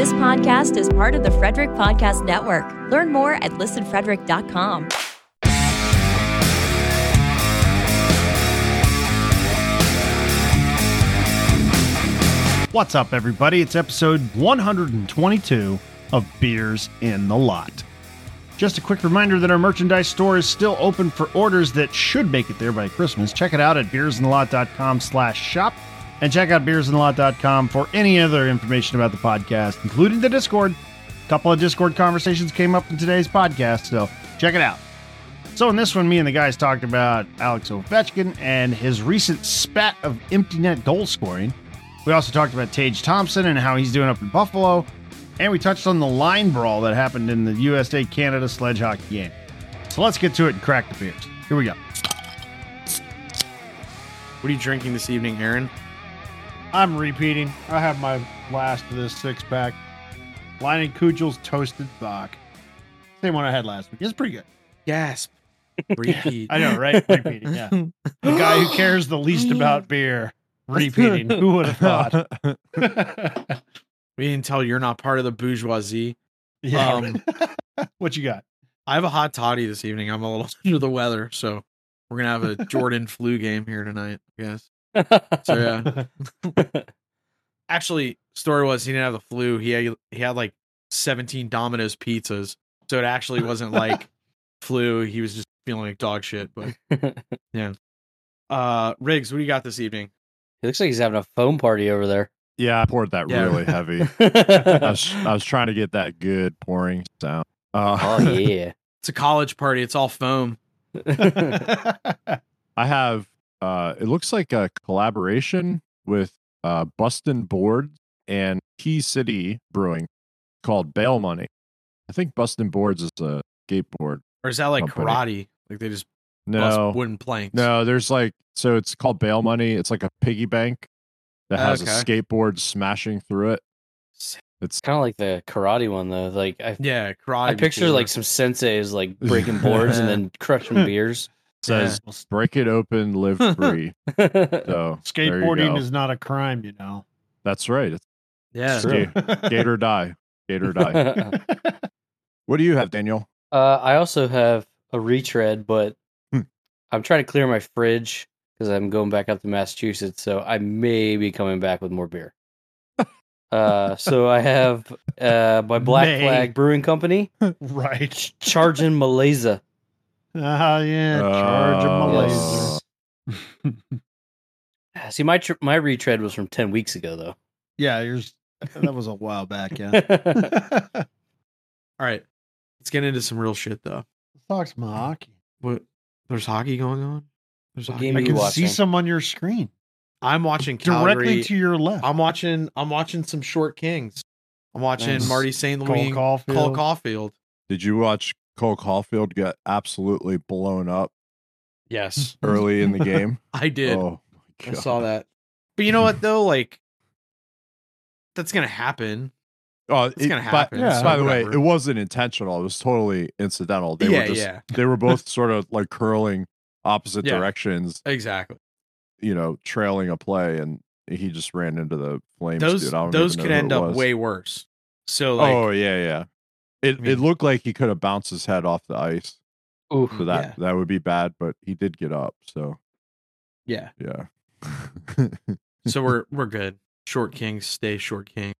This podcast is part of the Frederick Podcast Network. Learn more at listenfrederick.com. What's up, everybody? It's episode 122 of Beers in the Lot. Just a quick reminder that our merchandise store is still open for orders that should make it there by Christmas. Check it out at beersinthelot.com slash shop and check out beersinthelot.com for any other information about the podcast, including the Discord. A couple of Discord conversations came up in today's podcast, so check it out. So in this one, me and the guys talked about Alex Ovechkin and his recent spat of empty net goal scoring. We also talked about Tage Thompson and how he's doing up in Buffalo. And we touched on the line brawl that happened in the USA Canada sledge hockey game. So let's get to it and crack the beers. Here we go. What are you drinking this evening, Aaron? I'm repeating. I have my last of this six pack. Leinenkugel's Toasted Bock. Same one I had last week. It's pretty good. Gasp. Repeat. I know, right? Repeating, yeah. The guy who cares the least about beer. Repeating. Who would have thought? we didn't tell you're not part of the bourgeoisie. yeah. Um, what you got? I have a hot toddy this evening. I'm a little under the weather, so we're gonna have a Jordan flu game here tonight. I guess. So yeah. Actually, story was he didn't have the flu. He had he had like 17 Domino's pizzas, so it actually wasn't like flu. He was just feeling like dog shit. But yeah. Uh, Riggs, what do you got this evening? He looks like he's having a foam party over there. Yeah, I poured that Yeah. really heavy. I was, I was trying to get that good pouring sound. Uh, oh yeah. It's a college party. It's all foam. I have. Uh, it looks like a collaboration with uh, Bustin Boards and Key City Brewing called Bail Money. I think Bustin Boards is a skateboard. Or is that like Company. karate? Like they just No, bust wooden planks. no. There's like so it's called Bail Money. It's like a piggy bank that has Okay. a skateboard smashing through it. It's Kind of like the karate one though. Like I, Yeah, karate. I picture cooler. like some senseis like breaking boards and then crushing beers. Says break it open, live free. So Skateboarding is not a crime, you know. That's right. It's yeah. True. skate, skate or die. Skate or die. What do you have, Daniel? Uh, I also have a retread, but Hmm. I'm trying to clear my fridge because I'm going back up to Massachusetts, so I may be coming back with more beer. uh, so I have uh, my Black May. Flag Brewing Company, right. Charging Malaysia. Ah, yeah. Charge of Uh, Malaysia. See, my tr- my retread was from ten weeks ago, though. Yeah, yours. That was a while back. Yeah. All right. Let's get into some real shit though. Talks my hockey. What? There's hockey going on. There's What hockey. game I can watching? see some on your screen I'm watching directly to your left. I'm watching. I'm watching some short kings. I'm watching Nice. Marty St. Louis, and Caufield. Cole Caufield. Did you watch Cole Caufield get absolutely blown up Yes, early in the game? I did. Oh my I saw that. But you know what though? Like, that's gonna happen. Oh, It's gonna by- happen, so by the way, it wasn't intentional. It was totally incidental. They yeah, were just yeah, they were both sort of like curling opposite Yeah. directions, exactly. you know, trailing a play and he just ran into the flames. Those dude. I don't those even could know end up way worse. So like, oh yeah, yeah. It I mean- it looked like he could have bounced his head off the ice. Ooh, So that Yeah. that would be bad, but he did get up. So yeah. yeah. So we're we're good. Short kings stay short king.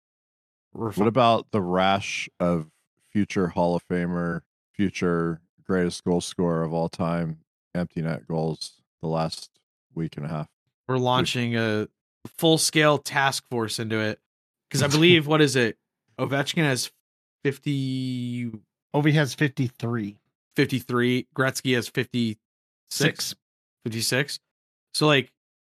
We're what about the rash of future Hall of Famer, future greatest goal scorer of all time, empty net goals the last week and a half? we're launching a full scale task force into it because I believe what is it? Ovechkin has 50, Ovi has 53. 53. Gretzky has 56. Six. 56. So like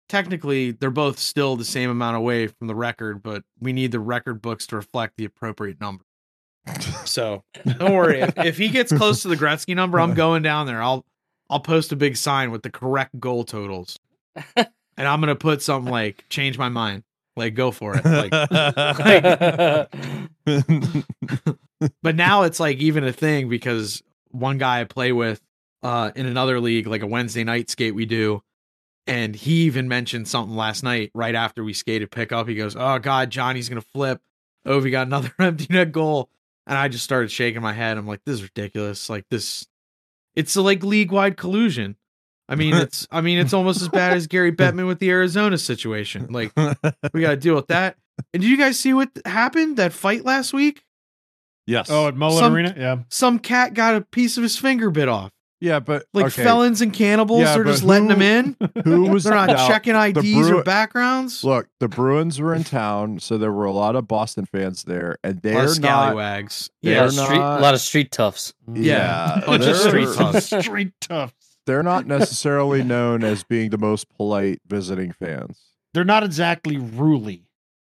technically they're both still the same amount away from the record, but we need the record books to reflect the appropriate number. So don't worry. If, if he gets close to the Gretzky number, I'm going down there. I'll I'll post a big sign with the correct goal totals. and I'm gonna put something like change my mind. Like go for it. Like but now it's like even a thing because one guy I play with uh in another league, like a Wednesday night skate we do, and he even mentioned something last night right after we skated pickup. He goes, Oh god, Johnny's gonna flip Ovi got another empty net goal, and I just started shaking my head. I'm like, this is ridiculous. Like this, it's like league wide collusion. I mean, it's I mean, it's almost as bad as Gary Bettman with the Arizona situation. Like we got to deal with that. And did you guys see what happened? That fight last week? yes. Oh, at Mullet Some- Arena? Yeah. Some cat got a piece of his finger bit off. yeah, but Like okay, felons and cannibals, Yeah, they're but just letting who- them in. Who was They're not now, checking IDs Bru- or backgrounds. Look, the Bruins were in town, so there were a lot of Boston fans there, and a lot they're of not. scallywags. They're Yeah, street, a lot of street toughs. Yeah. Yeah, Oh, just they're- street toughs. Street toughs. They're not necessarily known as being the most polite visiting fans. They're not exactly ruly.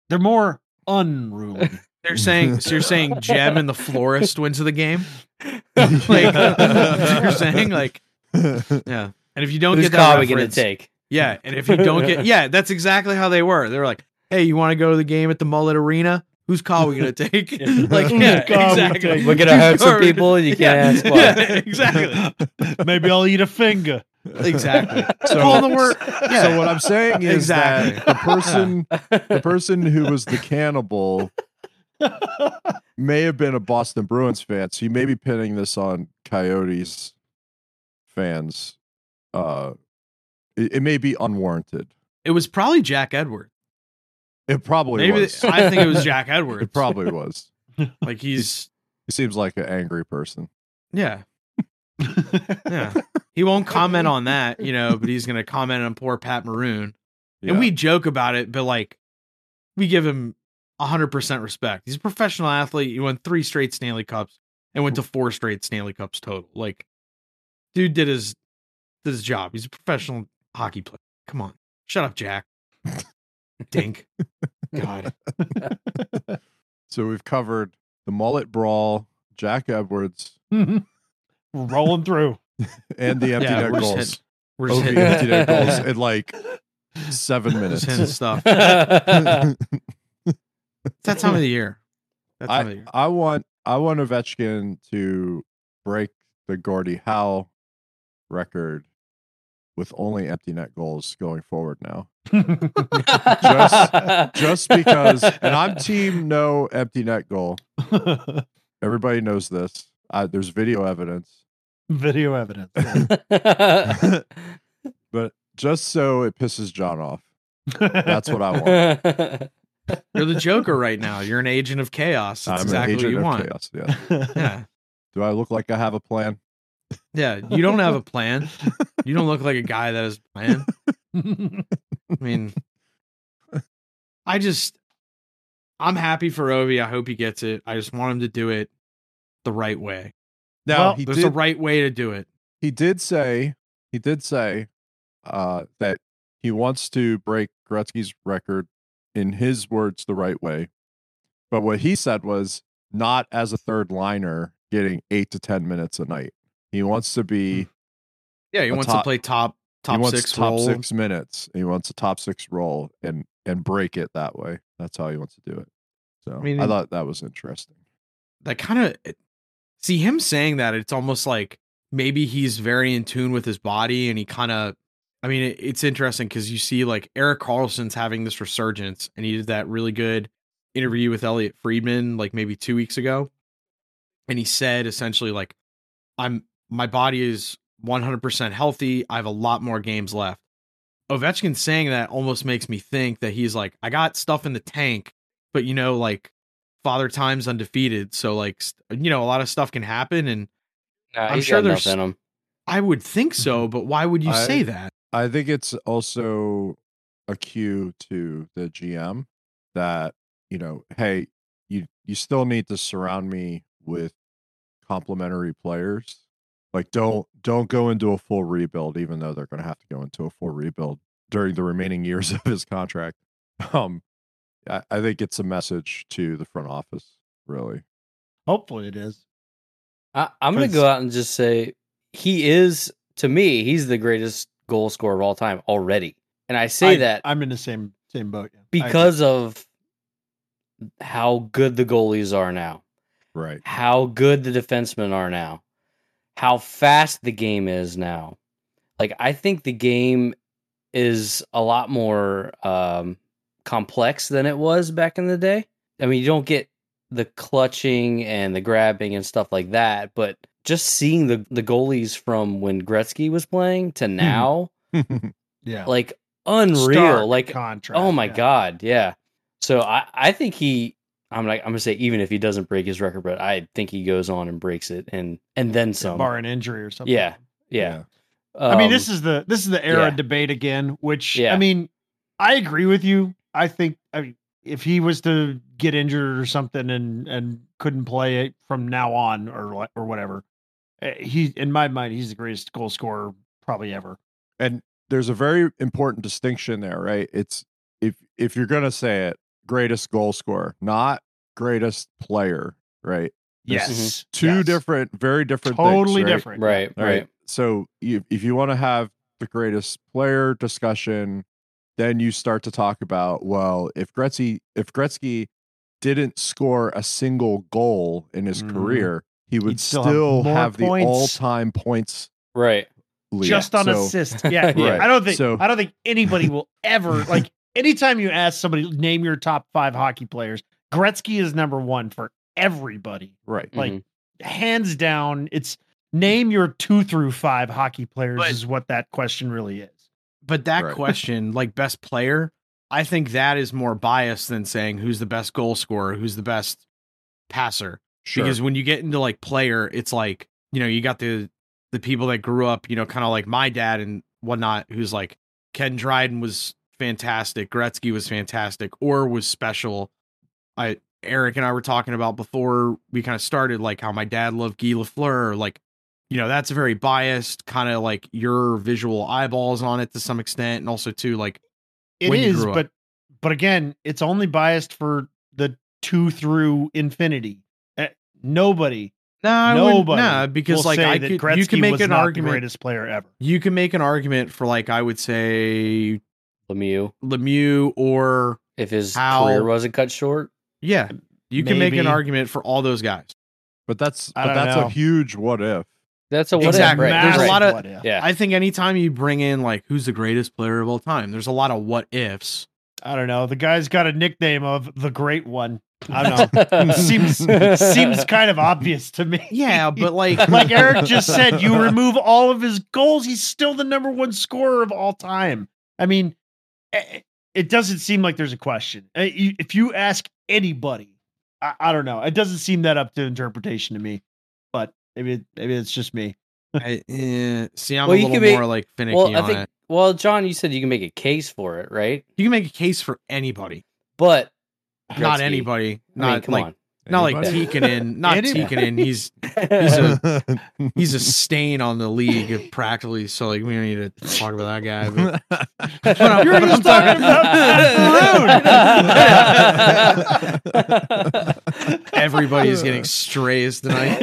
They're more unruly. They're saying so. You're saying Jem and the florist wins the game. Like you're saying, like yeah. And if you don't Who's get that Cobb gonna reference, take? yeah. And if you don't get, yeah, that's exactly how they were. They were like, hey, you want to go to the game at the Mullet Arena? Who's call we gonna take? like, yeah, call we exactly. take? We're gonna hurt some Or- people. You can't ask why. yeah, exactly, Maybe I'll eat a finger. exactly. So- Well, the word, yeah. So what I'm saying is Exactly. that the person, the person who was the cannibal, may have been a Boston Bruins fan. So you may be pinning this on Coyotes fans. Uh, it, it may be unwarranted. it was probably Jack Edward. It probably Maybe was. I think it was Jack Edwards. it probably was. like he's He seems like an angry person. yeah. Yeah. He won't comment on that, you know, but he's going to comment on poor Pat Maroon. Yeah. And we joke about it, but like we give him 100% respect. He's a professional athlete. He won three straight Stanley Cups and went to four straight Stanley Cups total. Like dude did his did his job. He's a professional hockey player. Come on. Shut up, Jack. Dink. God. so we've covered the mullet brawl, Jack Edwards, Rolling through. and the empty Yeah, net goals. hitting- We're just Ovi hitting, empty net goals in like seven just minutes. hitting stuff. It's that time of the year. That time of the I, year. I want I want Ovechkin to break the Gordie Howe record with only empty net goals going forward now. Just because and I'm team no empty net goal. Everybody knows this. Uh, there's video evidence. Video evidence. But just so it pisses John off. That's what I want. You're the Joker right now. You're an agent of chaos. That's I'm exactly an what agent you of want. chaos. Yeah. Yeah. Do I look like I have a plan? Yeah. You don't have a plan. You don't look like a guy that has a plan. I mean, I just, I'm happy for Ovi. I hope he gets it. I just want him to do it the right way. Now Well, There's did a right way to do it. he did say he did say uh, that he wants to break Gretzky's record in his words the right way. But what he said was not as a third liner getting eight to ten minutes a night. He wants to be Yeah. He wants top- to play top, top he wants six top six minutes. He wants a top six roll and and break it that way. That's how he wants to do it. So I, mean, thought that was interesting. that kind of eh, see him saying that it's almost like maybe he's very in tune with his body and he kind of i mean it, it's interesting because you see like erik karlsson's having this resurgence and he did that really good interview with elliotte friedman like maybe two weeks ago and he said essentially like i'm my body is 100% healthy i have a lot more games left ovechkin saying that almost makes me think that he's like i got stuff in the tank but you know like father time's undefeated so like you know a lot of stuff can happen and Nah, I'm sure there's- in him. i would think so mm-hmm. but why would you I- say that I think it's also a cue to the GM that you know, hey, you you still need to surround me with complementary players. Like don't don't go into a full rebuild, even though they're going to have to go into a full rebuild during the remaining years of his contract. Um, I, I think it's a message to the front office, really. Hopefully it is. I, I'm going to go out and just say he is, to me, he's the greatest goal scorer of all time already. And I say I- that I'm in the same same boat. yeah. Because of how good the goalies are now, Right. how good the defensemen are now, how fast the game is now. Like, I think the game is a lot more um, complex than it was back in the day. I mean, you don't get the clutching and the grabbing and stuff like that, but just seeing the the goalies from when Gretzky was playing to now, Yeah. like unreal. Stark like contrast. oh my yeah. god, yeah. So I I think he. I'm like I'm gonna say even if he doesn't break his record, but I think he goes on and breaks it and and then some. Bar an injury or something. Yeah, yeah. I mean, Um, this is the this is the era yeah. debate again. Which Yeah. I mean, I agree with you. I think I mean, if he was to get injured or something and and couldn't play it from now on or or whatever, eh, he in my mind he's the greatest goal scorer probably ever. and there's a very important distinction there, right? It's if if you're gonna say it, greatest goal scorer, not greatest player, right? There's Yes, Two Yes. different, very different, things, totally right? different. right, All right. right. So you, if you want to have the greatest player discussion, then you start to talk about well, if Gretzky if Gretzky didn't score a single goal in his Mhm. career, he would He'd still still, have have, the all-time points Right. lead. Just on So- assist. Yeah, Right. I don't think So- I don't think anybody will ever like anytime you ask somebody name your top five hockey players, Gretzky is number one for everybody. Right. Like, Mhm. hands down, it's name your two through five hockey players But- is what that question really is. But that Right. question, like best player, I think that is more biased than saying who's the best goal scorer, who's the best passer. Sure. Because when you get into like player, it's like, you know, you got the the people that grew up, you know, kind of like my dad and whatnot, who's like Ken Dryden was fantastic, Gretzky was fantastic, or was special. I Eric and I were talking about before we kind of started, like how my dad loved Guy Lafleur, like you know that's a very biased kind of like your visual eyeballs on it to some extent and also too like It When you is, grew up. but but again, it's only biased for the two through infinity. Eh, nobody, no nobody, nah, because will like say I could Gretzky you can make was an not the argument greatest player ever. you can make an argument for like I would say Lemieux, Lemieux or if his How- career wasn't cut short. Yeah you can make an Maybe. argument for all those guys but that's I but don't that's know. a huge what if. That's a what Exactly. if, right? There's a right. lot of- What if. yeah. I think anytime you bring in like who's the greatest player of all time there's a lot of what ifs I don't know. The guy's got a nickname of the Great One. I don't know. seems seems kind of obvious to me. yeah but like like Eric just said, you remove all of his goals, he's still the number one scorer of all time. I mean, eh, it doesn't seem like there's a question. Eh, If you ask anybody, I, I don't know. It doesn't seem that up to interpretation to me. But maybe maybe it's just me. I, eh, see I'm Well, a you little can make- more like finicky well, I on think. it Well, John, you said you can make a case for it, right? you can make a case for anybody But not Gretzky- anybody I mean, not come like on. Not like Anybody? Tikkanen not Tikkanen he's He's a- he's a stain on the league practically. So like we don't need to talk about that guy. But But I'm- You were but just talking everybody's getting strays tonight.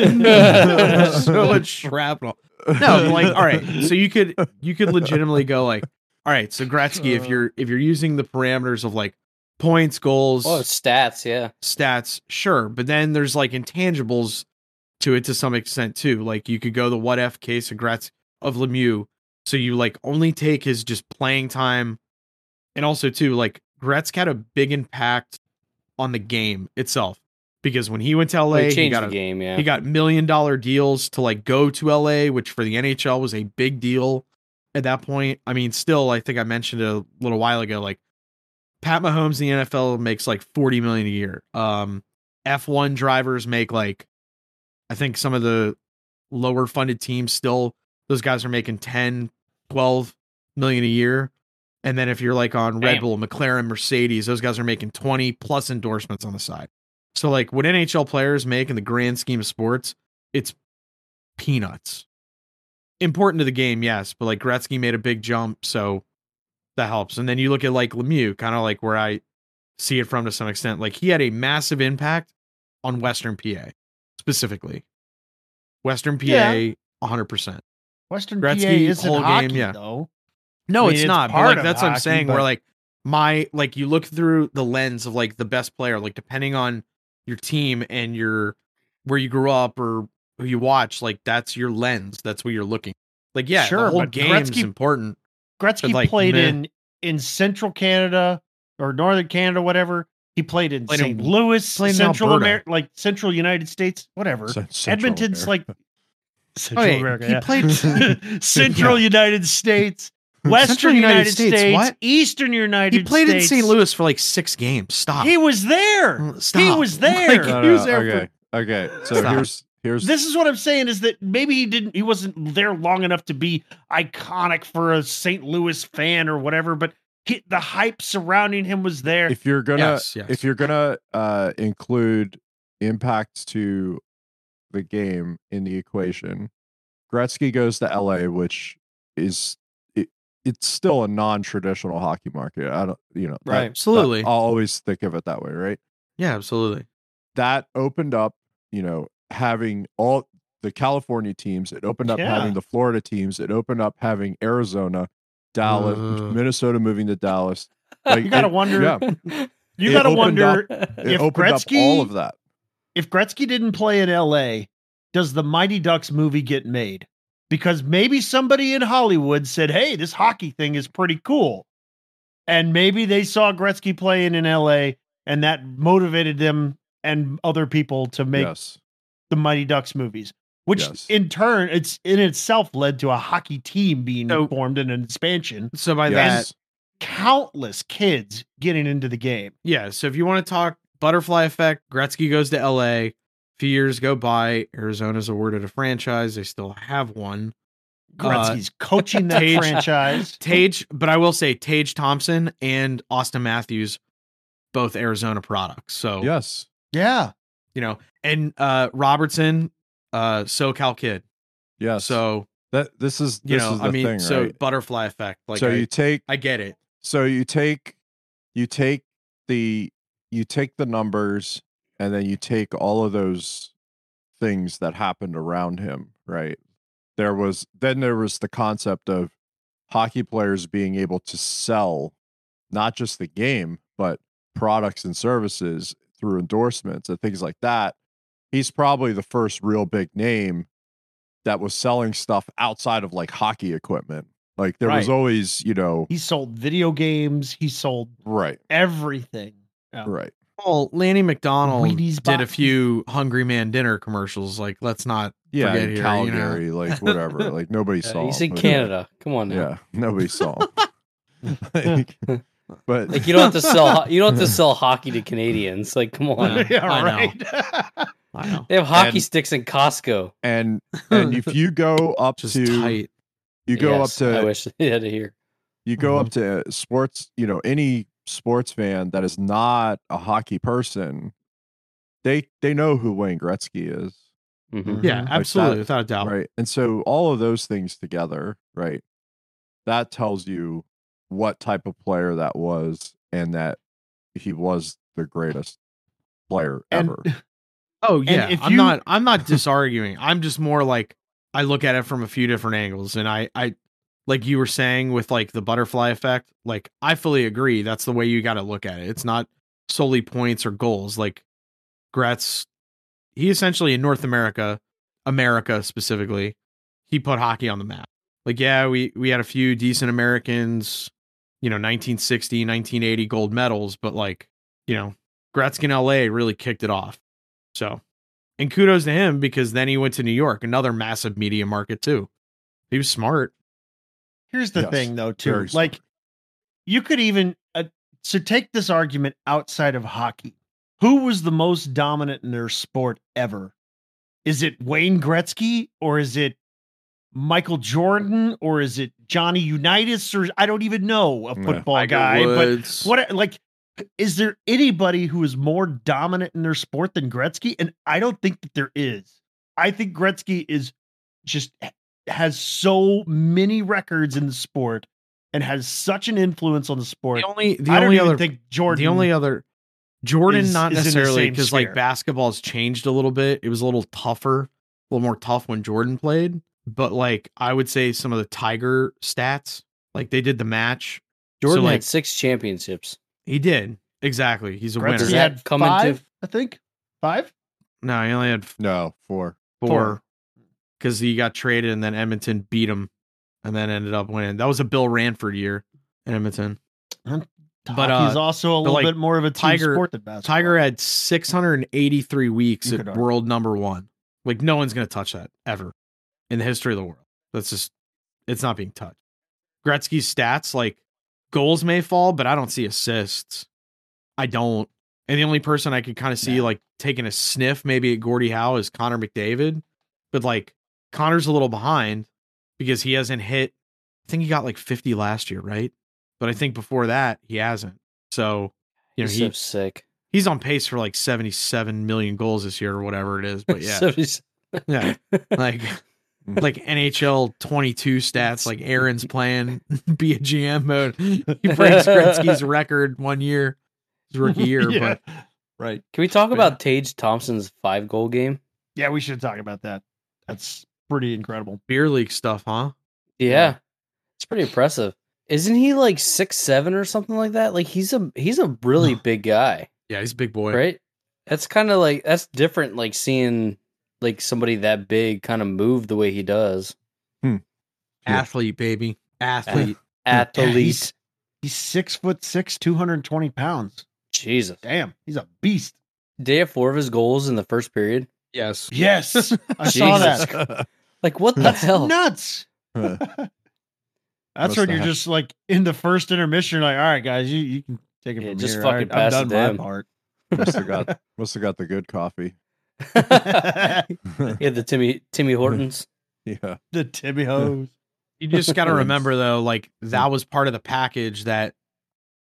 so much shrapnel. No, like all right. So you could you could legitimately go like, all right. So Gretzky, if uh. you're if you're using the parameters of like points, goals, oh, stats, yeah. stats, sure. But then there's like intangibles to it to some extent too. Like you could go the what if case of Gretz of Lemieux. So you like only take his just playing time, and also too like Gretzky had a big impact on the game itself because when he went to LA, Well, he he got the a, game, yeah. he got million dollar deals to like go to LA, which for the NHL was a big deal at that point. I mean, still, I think I mentioned it a little while ago. Like Pat Mahomes in the NFL makes like 40 million a year. Um, F1 drivers make like, I think some of the lower funded teams still, those guys are making 10, 12 million a year. And then if you're like on Red Damn. Bull, McLaren, Mercedes, those guys are making 20 plus endorsements on the side. So like what NHL players make in the grand scheme of sports, it's peanuts. Important to the game, yes, but like Gretzky made a big jump, so that helps. And then you look at like Lemieux, kind of like where I see it from to some extent. Like he had a massive impact on Western PA specifically. Western PA, Yeah. 100%. Western Gretzky, PA isn't whole game, hockey, yeah. though. No, I mean, it's it's not. But like that's what I'm hockey, saying. Where but- like my like you look through the lens of like the best player, like depending on your team and your where you grew up or who you watch, like that's your lens. That's what you're looking. Like yeah, Sure, the whole game's Gretzky- important. Gretzky like, played meh. in in central Canada or northern Canada, whatever. He played in Played St. in- Louis, played Central America, like Central United States, whatever. Ce- Central Edmonton's America. like Central Wait, America. he yeah. played- Central United States, Western United United, States, States, what? Eastern United States. He played States. in St. Louis for like six games. Stop. He was there. Mm, He was there. Like, No, he was there okay. Okay. So Stop. here's here's This is what I'm saying is that maybe he didn't he wasn't there long enough to be iconic for a St. Louis fan or whatever, but he, the hype surrounding him was there. if you're gonna Yes, yes. if you're gonna uh include impacts to the game in the equation, Gretzky goes to LA, which is it, it's still a non-traditional hockey market. I don't you know that- Right. Absolutely. that- I'll always think of it that way, right? yeah, absolutely. That opened up, you know, having all the California teams, it opened up Yeah. having the Florida teams, it opened up having Arizona, Dallas, Uh. Minnesota moving to Dallas. Like, you got to it- wonder yeah, you It got to wonder it If opened up Gretzky- all of that. if Gretzky didn't play in LA, does the Mighty Ducks movie get made? Because maybe somebody in Hollywood said, "Hey, this hockey thing is pretty cool." And maybe they saw Gretzky playing in LA and that motivated them and other people to make yes. The Mighty Ducks movies, which Yes. in turn, it's in itself led to a hockey team being So- formed and an expansion. So by that, Countless kids getting into the game. yeah. So if you want to talk butterfly effect, Gretzky goes to LA. A few years go by. Arizona's awarded a franchise. They still have one. Uh, Gretzky's coaching that Tage- franchise. Tage, but I will say Tage Thompson and Auston Matthews, both Arizona products. So Yes. Yeah. You know, and uh Robertson, uh SoCal kid. Yeah. So that this is you know, is the I mean, thing, so right? butterfly effect. Like so I, you take I get it. so you take you take the you take the numbers and then you take all of those things that happened around him, right? There was then there was the concept of hockey players being able to sell not just the game, but products and services through endorsements and things like that. He's probably the first real big name that was selling stuff outside of like hockey equipment. Like there was always, you know, He sold video games. He sold right, everything. Yeah. right. Well, Lanny McDonald Wheaties did a few Hungry Man dinner commercials. Like, let's not Yeah, forget in here, you know? Calgary, like whatever. Like nobody Uh, saw. he's him. in Canada. Come on now. Yeah, nobody saw. Like, but Like you don't have to sell. You don't have to sell hockey to Canadians. Like, come on. Yeah. yeah, I know. I know. They have hockey And- sticks in Costco. and and if you go up Just to tight. you go Yes, up I to wish they had it here. you go up to sports, you know, any sports fan that is not a hockey person, they they know who Wayne Gretzky is. Mhm. Yeah. Like absolutely, that- without a doubt. Right. And so all of those things together, right? That tells you what type of player that was and that he was the greatest player And ever. Oh yeah, if I'm you- not. I'm not disarguing. I'm just more like I look at it from a few different angles, and I, I, like you were saying with like the butterfly effect. Like I fully agree. That's the way you got to look at it. It's not solely points or goals. Like Gretz, he essentially in North America, America specifically, he put hockey on the map. Like yeah, we we had a few decent Americans, you know, 1960, 1980 gold medals, but like you know, Gretzky in LA really kicked it off. So, and kudos to him because then he went to New York, another massive media market too. He was smart. Here's the Yes, thing, though, too. Like, smart. you could even uh, so take this argument outside of hockey. Who was the most dominant in their sport ever? Is it Wayne Gretzky or is it Michael Jordan or is it Johnny Unitas or I don't even know a football guy, Woods. but what like is there anybody who is more dominant in their sport than Gretzky? And I don't think that there is. I think Gretzky is just has so many records in the sport and has such an influence on the sport. The only the I don't only even other think Jordan. the only other Jordan is- not is necessarily because like basketball's changed a little bit. It was a little tougher, a little more tough when Jordan played. But like I would say some of the Tiger stats, like they did the match. Jordan so, like had six championships. he did exactly. He's a Gretzky winner. Does that had come five, into- I think five. No, he only had no, four. four Four. because he got traded and then Edmonton beat him and then ended up winning. That was a Bill Ranford year in Edmonton. But, he's uh, also a little like, bit more of a team Tiger- sport than basketball. Tiger had 683 weeks You at world number one. Like no one's gonna touch that ever in the history of the world. That's just it's not being touched. Gretzky's stats, like goals may fall, but I don't see assists. I don't. And the only person I could kind of see Nah. like taking a sniff maybe at Gordie Howe is Connor McDavid. But like Connor's a little behind because he hasn't hit I think he got like 50 last year, right? But I think before that he hasn't. So you know, He's he, so sick. he's on pace for like 77 million goals this year or whatever it is. But yeah, yeah, like like NHL 22 stats, like Aaron's playing be a GM mode. He breaks Gretzky's record one year, his rookie year. Yeah. But right. Can we talk But about Tage Thompson's five goal game? Yeah, we should talk about that. That's pretty incredible. beer league stuff, huh? Yeah. It's pretty impressive. Isn't he like six seven or something like that? Like he's a he's a really big guy, Yeah, he's a big boy. right? That's kind of like that's different. Like seeing like somebody that big kind of move the way he does. Hmm. Athlete, baby, athlete. Yeah, Athlete, he's, he's six foot six, two hundred and twenty pounds. Jesus. Damn, he's a beast. Did he have four of his goals in the first period? yes. Yes, I saw that. Like what the That's hell? nuts. That's Must when have you're just like in the first intermission, you're like, all right, guys, you, you can take it Yeah, from just here. fucking All right, pass I'm done to my part. must have got must have got the good coffee. The He had the Timmy Timmy Hortons. Yeah. The Timmy Hoes. You just got to remember though, like that was part of the package that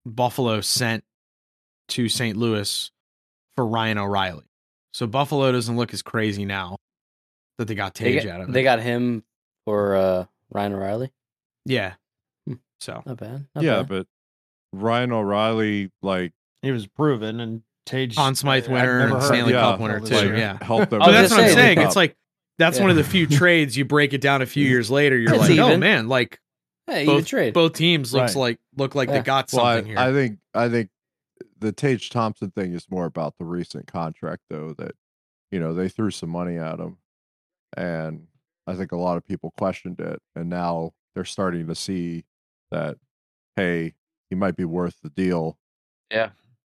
Buffalo sent to St. Louis for Ryan O'Reilly. So Buffalo doesn't look as crazy now that they got They Tage got, out of it. they got him for uh, Ryan O'Reilly. yeah. Hmm. So Not bad. not yeah, bad. but Ryan O'Reilly like He was proven, and Tage Conn Smythe winner and Stanley of Cup winner too. like. Yeah. helped them. Oh, that's what I'm say, saying. It's like that's one of the few trades you break it down a few years later. You're It's like, oh man, like hey, both trade. both teams looks Right. like look like Yeah. they got well, I, something here. I think I think the Tage Thompson thing is more about the recent contract though that you know they threw some money at him and I think a lot of people questioned it and now they're starting to see that hey he might be worth the deal Yeah.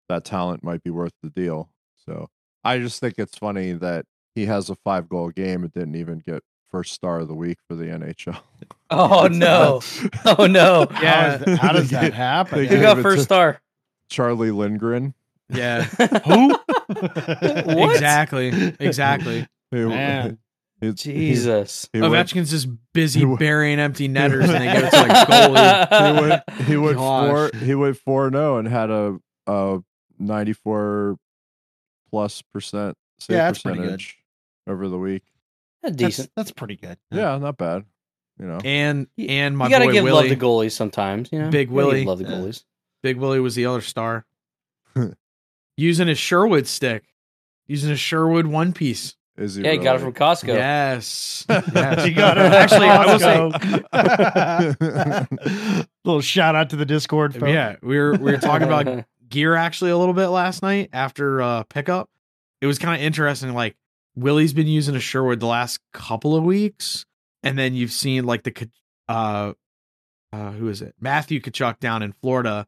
That talent might be worth the deal so I just think it's funny that he has a five goal game and didn't even get first star of the week for the NHL oh, oh no! Oh no! Yeah. is that- how does They that happen? they Who got first star? Charlie Lindgren yeah. Who? What? Exactly. Exactly. He- Man. he- he- Jesus. he oh, went- Ovechkin's just busy he went- burying empty netters and they give it to like goalie. he went he went four Gosh. he went four zero oh and had a a ninety four plus percent save Yeah, that's pretty good. percentage over the week. That's That's, decent. that's pretty good. Yeah, not bad. You know, And and my you gotta boy give Willie, love to goalies sometimes. You know, Big You gotta Willie. love to Yeah. goalies. Big Willie was the other star. Using his Sherwood stick. Using a Sherwood one piece. is he? Yeah, he got it from Costco. Yes. yes. You got it. Actually, I will say say. Little shout out to the Discord. folks. Yeah, we were we were talking about gear actually a little bit last night after uh pickup. It was kind of interesting. Like Willie's been using a Sherwood the last couple of weeks, and then you've seen like the uh uh who is it Matthew Tkachuk down in Florida.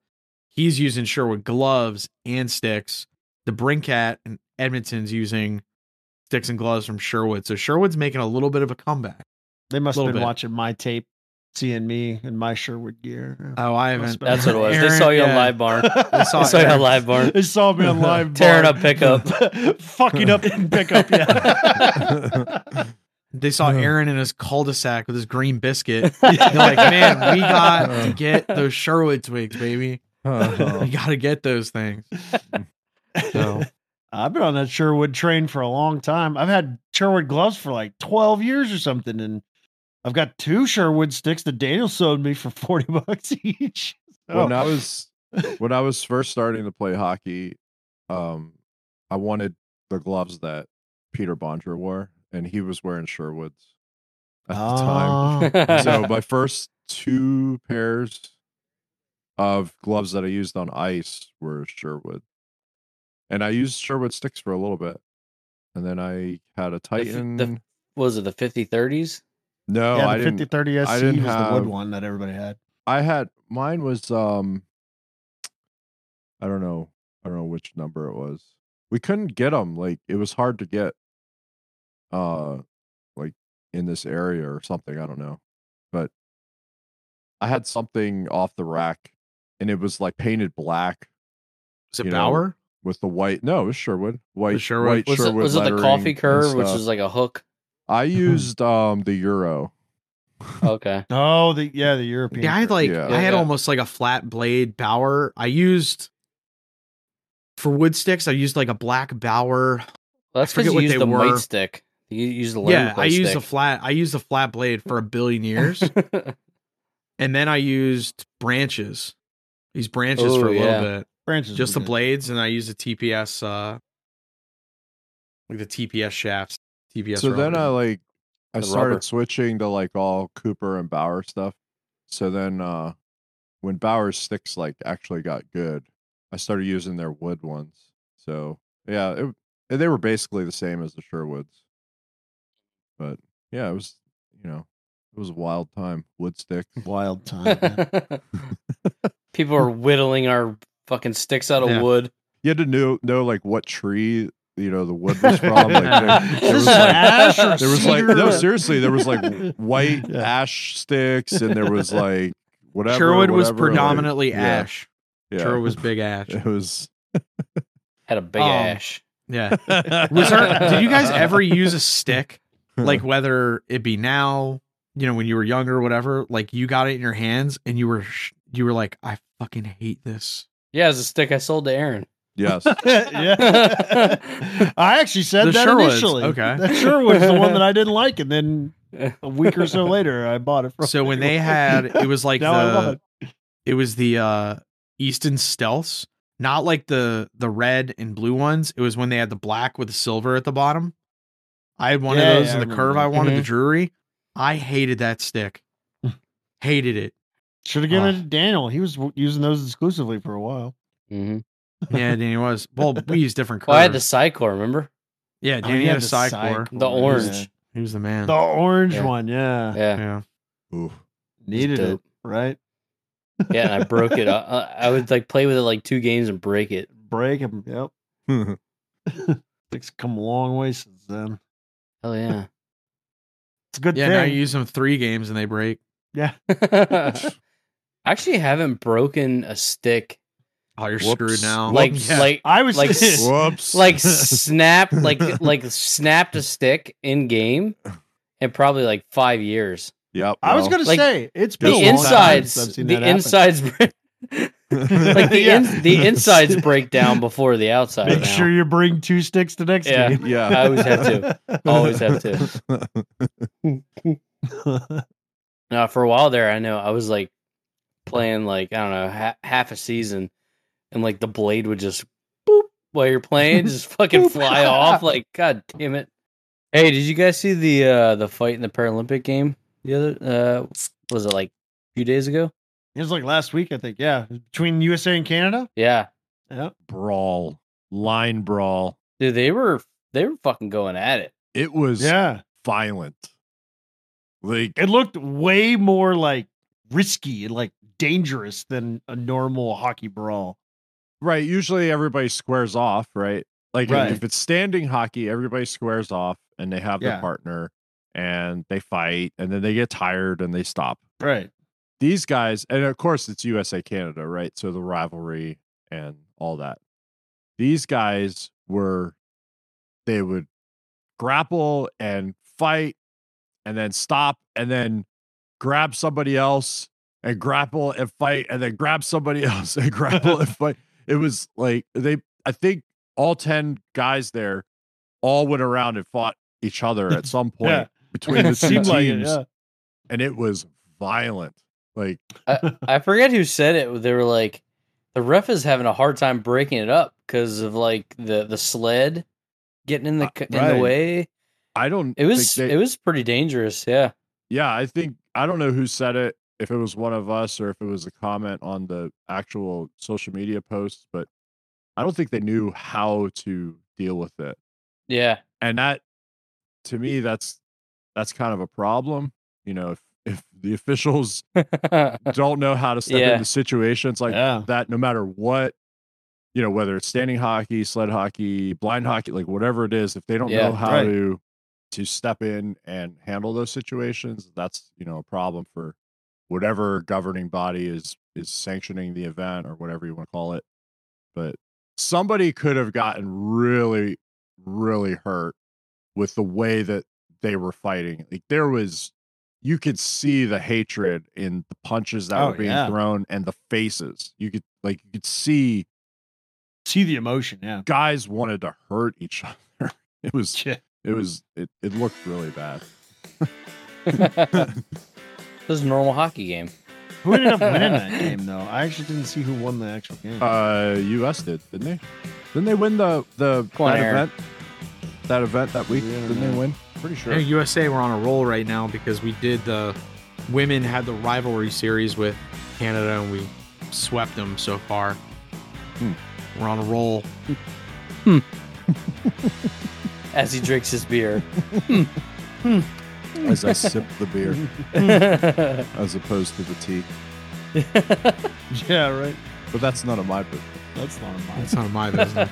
He's using Sherwood gloves and sticks. The Brinkat and Edmonton's using sticks and gloves from Sherwood. So Sherwood's making a little bit of a comeback. They must have been bit. watching my tape, seeing me in my Sherwood gear. Oh, I haven't. That's what it was. they saw you on LiveBarn. They saw They saw you on LiveBarn. They saw me on LiveBarn. Tearing up pickup. fucking up in pickup. Yeah. They saw Aaron in his cul-de-sac with his green biscuit. They're like, man, we got to get those Sherwood twigs, baby. Uh-huh. We got to get those things. So, I've been on that Sherwood train for a long time. I've had Sherwood gloves for like 12 years or something. And I've got two Sherwood sticks that Daniel sold me for 40 bucks each. So, when I was when I was first starting to play hockey, um, I wanted the gloves that Peter Bondra wore, and he was wearing Sherwoods at the time. Ah. so my first two pairs of gloves that I used on ice were Sherwood, and I used Sherwood sticks for a little bit, and then I had a Titan. the- Was it the 50 30s? No, yeah, I the didn't. 50 30 SC I didn't was the wood one that everybody had. I had mine was um I don't know. I don't know which number it was. We couldn't get them. Like it was hard to get. Uh, like in this area or something. I don't know, but I had something off the rack, and it was like painted black Is it You know, Bauer? with the white. No, it was Sherwood. White Sherwood? White Was it, was it the Coffey curve, which stuff. was like a hook? I used um the euro. Okay. Oh, the yeah, the European. Yeah, I had like Yeah. I had Yeah. almost like a flat blade Bauer. I used for wood sticks. I used like a black Bauer. Well, that's forget because you what used they the were. might stick. You used the yeah, Lemon I used a flat. I used a flat blade for a billion years, and then I used branches. These branches Oh, for a yeah. little bit, branches. just the good. blades, and I used a TPS, uh like the TPS shafts. TPS. so then I like I The started rubber. switching to like all Cooper and Bauer stuff. So then uh when Bauer's sticks like actually got good, I started using their wood ones. So yeah, it, they were basically the same as the Sherwoods. But yeah, it was you know it was a wild time. Wood stick. wild time. People are whittling our fucking sticks out of Yeah. wood. You had to know know like what tree you know the wood was from. Like there, Is there was like ash or there was like no seriously there was like white Yeah. ash sticks and there was like whatever Sherwood was whatever, like- predominantly yeah, ash. yeah. Sherwood was big ash. it was Had a big Um, ash. Yeah. Was there? did you guys ever use a stick? Like whether it be now, you know, when you were younger, or whatever. Like you got it in your hands and you were sh- you were like, I fucking hate this. Yeah, it's a stick I sold to Aaron. Yes yeah. I actually said The that Sherwoods, initially. okay. That sure was the one that I didn't like, and then a week or so later, I bought it from. So when they had, it was like Now I love the it. it was the uh Easton Stealths, not like the the red and blue ones. It was when they had the black with the silver at the bottom. I had one Yeah, of those yeah, I in the remember curve I wanted, the Mhm. Drury. I hated that stick. hated it. should have given Ah. it to Daniel. He was w- using those exclusively for a while. hmm Yeah, Danny was. Well, we used different curves. Well, I had the Psycor, remember? yeah, Oh, Danny he had a the Psycor. Psycor, The orange. yeah. He was the man. The orange Yeah. one, yeah. Yeah. yeah. Oof. Needed it, right? Yeah, and I broke it. I, I would like play with it like two games and break it. Break them. Yep. It's come a long way since then. Hell yeah. It's a good Yeah, now you use them three games and they break. yeah. I actually haven't broken a stick Oh, you're Whoops. screwed now. like Yeah. like I was Like, whoops like snap like like snapped a stick in game in probably like five years. yep I was well, gonna like, say it's been The a long insides, since the insides, break- like the Yeah. ins the insides break down before the outside. Make now. sure you bring two sticks to next Yeah. game. yeah I always have to. Always have to. Now, for a while there, I know I was like playing like I don't know ha- half a season, and like the blade would just boop while you're playing, just fucking fly off. Like, god damn it! Hey, did you guys see the uh the fight in the Paralympic game the other uh was it like a few days ago? It was like last week, I think. Yeah, between USA and Canada. Yeah, Yeah, brawl line brawl dude, they were they were fucking going at it. it was yeah. violent like It looked way more like risky and like dangerous than a normal hockey brawl. Right usually everybody squares off right like Right. if it's standing hockey everybody squares off and they have Yeah. their partner and they fight and then they get tired and they stop Right. these guys, and of course it's USA Canada, right? So the rivalry and all that. These guys were, they would grapple and fight and then stop and then grab somebody else and grapple and fight and then grab somebody else and grapple and fight. It was like they, I think all 10 guys there all went around and fought each other at some point Yeah. between the It two teams. like it. Yeah. And it was violent. Like, I, I forget who said it. They were like, the ref is having a hard time breaking it up because of like the the sled getting in the Uh, c in right. the way. I don't. It was they- it was pretty dangerous. Yeah. Yeah, I think I don't know who said it. If it was one of us or if it was a comment on the actual social media posts, but I don't think they knew how to deal with it. Yeah. And that, to me, that's that's kind of a problem. You know, if if the officials don't know how to step Yeah. into situations like Yeah. that, no matter what you know, whether it's standing hockey, sled hockey, blind hockey, like whatever it is, if they don't Yeah, know how right. to to step in and handle those situations, that's you know a problem for whatever governing body is is sanctioning the event or whatever you want to call it. But somebody could have gotten really, really hurt with the way that they were fighting. Like there was you could see the hatred in the punches that Oh, were being yeah. thrown and the faces. You could like you could see See the emotion, yeah. guys wanted to hurt each other. It was Yeah. it was it, it looked really bad. this is a normal hockey game. Who ended up winning that game though? I actually didn't see who won the actual game. Uh US did, didn't they? Didn't they win the the Come on, that Aaron. event? That event that week? Yeah, didn't they man. win? Pretty I sure. think USA we're on a roll right now because we did the women had the rivalry series with Canada and we swept them so far. Hmm. We're on a roll. As he drinks his beer. As I sip the beer as opposed to the tea. yeah, right. But that's none of my business. That's not mine. That's none of my business.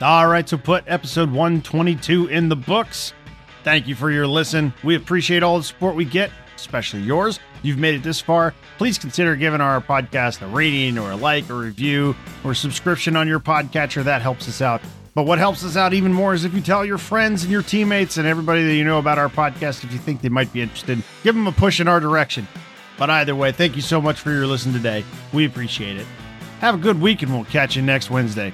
All right, so put episode 122 in the books. Thank you for your listen. We appreciate all the support we get, especially yours. You've made it this far. Please consider giving our podcast a rating or a like or review or subscription on your podcatcher. That helps us out. But what helps us out even more is if you tell your friends and your teammates and everybody that you know about our podcast if you think they might be interested, give them a push in our direction. But either way, thank you so much for your listen today. We appreciate it. Have a good week and we'll catch you next Wednesday.